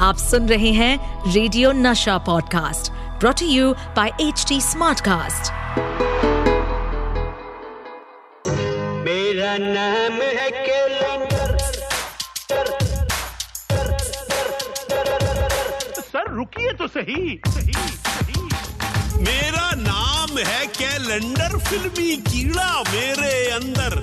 आप सुन रहे हैं radio Nasha podcast brought you by H T Smartcast मेरा नाम है कैलेंडर सर रुकिए तो सही। सही सही मेरा नाम है कैलेंडर फिल्मी कीड़ा मेरे अंदर।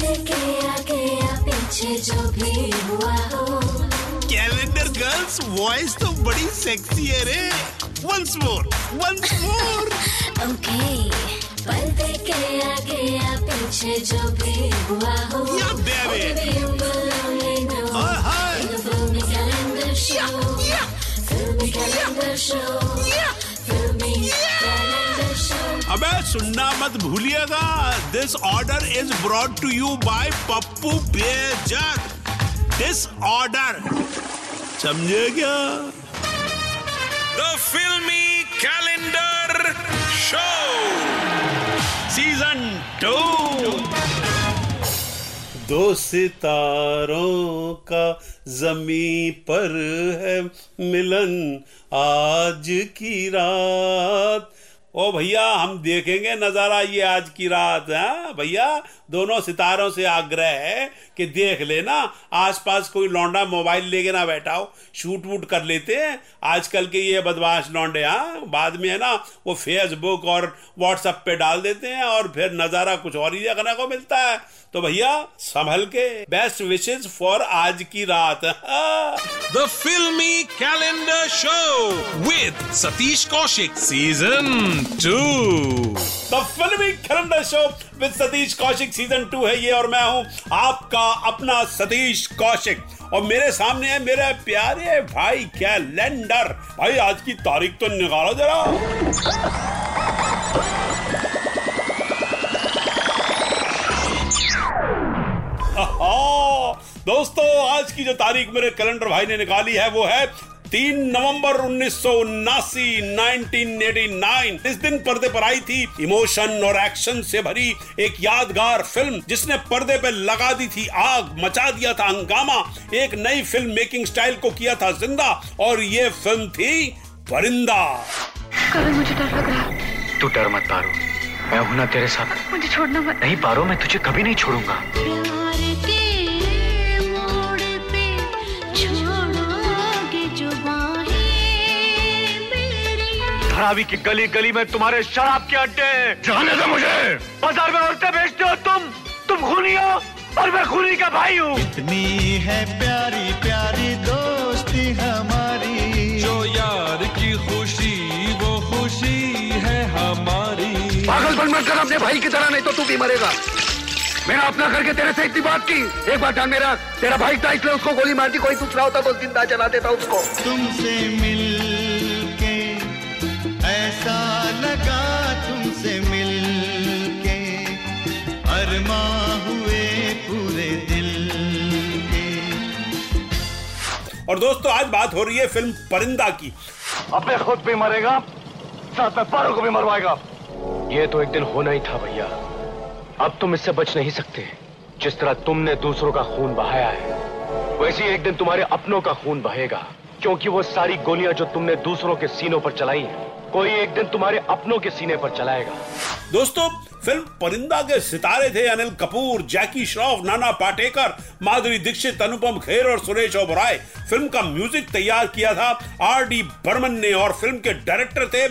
के आगे या पीछे जो भी हुआ हो। कैलेंडर गर्ल्स वॉइस तो बड़ी सेक्सी है रे। Once more once more okay पर्दे के आगे या पीछे जो भी हुआ हो। Know Oh, hi. अबे सुनना मत भूलिएगा। This order is brought to you by Pappu Pager this order समझे क्या? The filmy calendar show season two दो सितारों का जमी पर है मिलन। आज की रात ओ भैया, हम देखेंगे नज़ारा ये आज की रात, है? भैया, दोनों सितारों से आग्रह है कि देख लेना, आसपास कोई लौंडा मोबाइल लेके ना बैठा हो शूट वूट कर लेते हैं। आजकल के ये बदमाश लौंडे हाँ? बाद में, है ना, वो फेसबुक और व्हाट्सएप पे डाल देते हैं और फिर नज़ारा कुछ और ही देखने को मिलता है। तो भैया, संभल के बेस्ट विशेष फॉर आज की रात the filmy calendar show with Satish Kaushik Season 2. The filmy show with Satish Kaushik season two है ये और मैं हूँ आपका अपना सतीश कौशिक और मेरे सामने है मेरे प्यारे भाई कैलेंडर भाई आज की तारीख तो निकालो जरा। आहा, दोस्तों आज की जो तारीख मेरे कैलेंडर भाई ने निकाली है वो है तीन नवंबर उन्नीस सौ उन्नासी 1989 इस दिन पर्दे पर आई थी इमोशन और एक्शन से भरी एक यादगार फ़िल्म जिसने पर्दे पे लगा दी थी आग मचा दिया था हंगामा। एक नई फ़िल्म मेकिंग स्टाइल को किया था ज़िंदा और ये फ़िल्म थी परिंदा। मुझे डर लग रहा है। तू डर मत पारो। मैं हूँ ना तेरे साथ। मुझे छोड़ना मत। नहीं पारो मैं तुझे कभी नहीं छोड़ूँगा। धरावी की गली गली में तुम्हारे शराब के अड्डे। हैं। जाने दो मुझे। बाज़ार में औरतें बेचते हो तुम। तुम खूनी हो और मैं खूनी का भाई हूँ। इतनी है प्यारी प्यारी दोस्ती हमारी। जो यार की खुशी वो खुशी है हमारी। पागलपन मत कर अपने भाई की तरह नहीं तो तू भी मरेगा। मैंने अपना करके तेरे से इतनी बात की। एक बार ध्यान मेरा तेरा भाई था इसलिए उसको गोली मार दी कोई दूसरा होता तो ज़िंदा जला देता उसको। तुमसे मिल और दोस्तों आज बात हो रही है फ़िल्म परिंदा की। अपने खुद भी मरेगा साथ में पारो को भी मरवाएगा। ये तो एक दिन होना ही था भैया। अब तुम इससे बच नहीं सकते। जिस तरह तुमने दूसरों का खून बहाया है वैसे ही एक दिन तुम्हारे अपनों का खून बहेगा। क्योंकि वो सारी गोलियाँ जो तुमने दूसरों के सीनों पर चलाई हैं कोई एक दिन तुम्हारे अपनों के सीने पर चलाएगा। दोस्तों फ़िल्म परिंदा के सितारे थे अनिल कपूर, जैकी श्रॉफ, नाना पाटेकर, माधुरी दीक्षित, अनुपम खेर और सुरेश ओबराय। फ़िल्म का म्यूज़िक तैयार किया था आर डी बर्मन ने और फ़िल्म के डायरेक्टर थे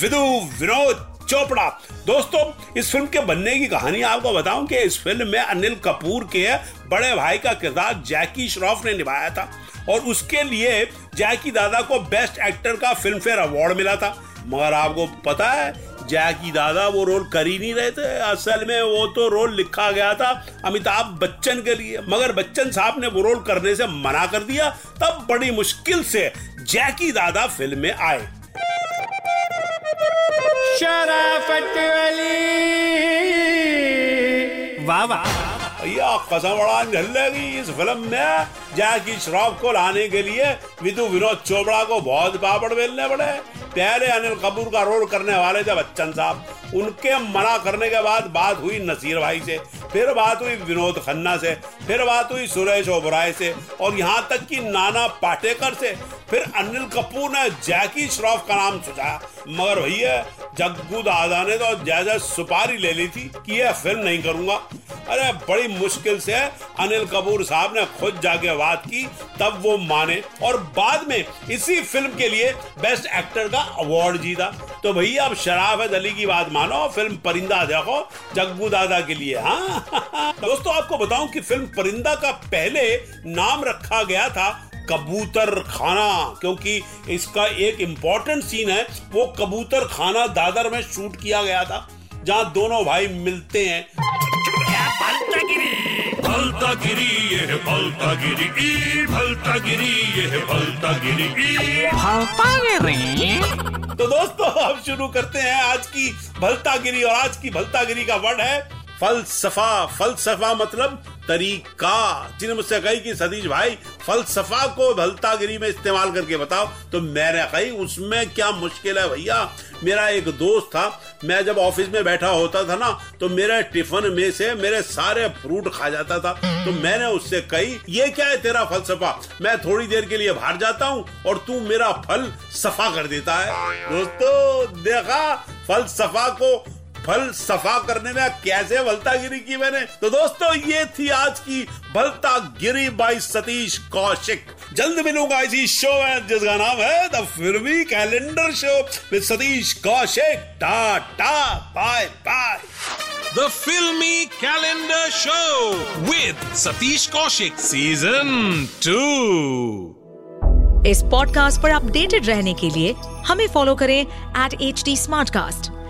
विदु विनोद चोपड़ा। दोस्तों, इस फ़िल्म के बनने की कहानी आपको बताऊँ कि इस फ़िल्म में अनिल कपूर के बड़े भाई का किरदार जैकी श्रॉफ ने निभाया था और उसके लिए जैकी दादा को बेस्ट एक्टर का फ़िल्म फेयर अवार्ड मिला था। मगर आपको पता है जैकी दादा, वो रोल कर ही नहीं रहे थे। असल में वो तो रोल लिखा गया था अमिताभ बच्चन के लिए। मगर बच्चन साहब ने वो रोल करने से मना कर दिया। तब बड़ी मुश्किल से जैकी दादा फ़िल्म में आए। शराफत वाह वाह। भैया कसम बड़ा झल्लेगी इस फ़िल्म में। जैकी श्रॉफ को लाने के लिए विदु विनोद चोपड़ा को बहुत पापड़ बेलने पड़े। पहले अनिल कपूर का रोल करने वाले थे बच्चन साहब। उनके मना करने के बाद बात हुई नसीर भाई से, फिर बात हुई विनोद खन्ना से, फिर बात हुई सुरेश ओबराय से और यहाँ तक कि नाना पाटेकर से। फिर अनिल कपूर ने जैकी श्रॉफ का नाम सुझाया। मगर भैया, जग्गू दादा ने तो जैसे सुपारी ले ली थी कि यह फ़िल्म नहीं करूँगा। अरे बड़ी मुश्किल से अनिल कपूर साहब ने खुद जाके बात की, तब वो माने। और बाद में इसी फ़िल्म के लिए बेस्ट एक्टर का अवार्ड जीता। तो भैया, अब शराफत अली की बात मानो, फ़िल्म परिंदा देखो, जग्गू दादा के लिए हाँ? दोस्तों, आपको बताऊँ कि फ़िल्म परिंदा का पहले नाम रखा गया था कबूतर खाना, क्योंकि इसका एक इम्पोर्टेंट सीन है, वो कबूतर खाना दादर में शूट किया गया था, जहाँ दोनों भाई मिलते हैं। भलता गिरी ये है भलता गिरी ई भलता गिरी ये है भलता गिरी ई। भलता गिरी तो दोस्तों अब शुरू करते हैं आज की भलता गिरी और आज की भलता गिरी का वर्ड है फलसफा। फलसफा मतलब तरीका। जिन्हें मुझसे कही कि सतीश भाई, फलसफा को भलतागिरी में इस्तेमाल करके बताओ। तो मैंने कही, उसमें क्या मुश्किल है भैया? मेरा एक दोस्त था, मैं जब ऑफ़िस में बैठा होता था ना तो मेरे टिफ़िन में से मेरे सारे फ्रूट खा जाता था। तो मैंने उससे कही, ये क्या है तेरा फलसफा? मैं थोड़ी देर के लिए बाहर जाता हूँ और तू मेरा फल सफ़ा कर देता है। दोस्तों, देखा? फलसफा को फल सफ़ा करने में कैसे भलतागिरी की मैंने? तो दोस्तों ये थी आज की भलतागिरी बाई सतीश कौशिक। जल्द मिलूँगा इसी शो में जिसका नाम है the filmy calendar show with Satish Kaushik. Tata bye bye The Filmy Calendar Show with Satish Kaushik Season 2. इस पॉडकास्ट पर अपडेटेड रहने के लिए हमें फॉलो करें एट एच डी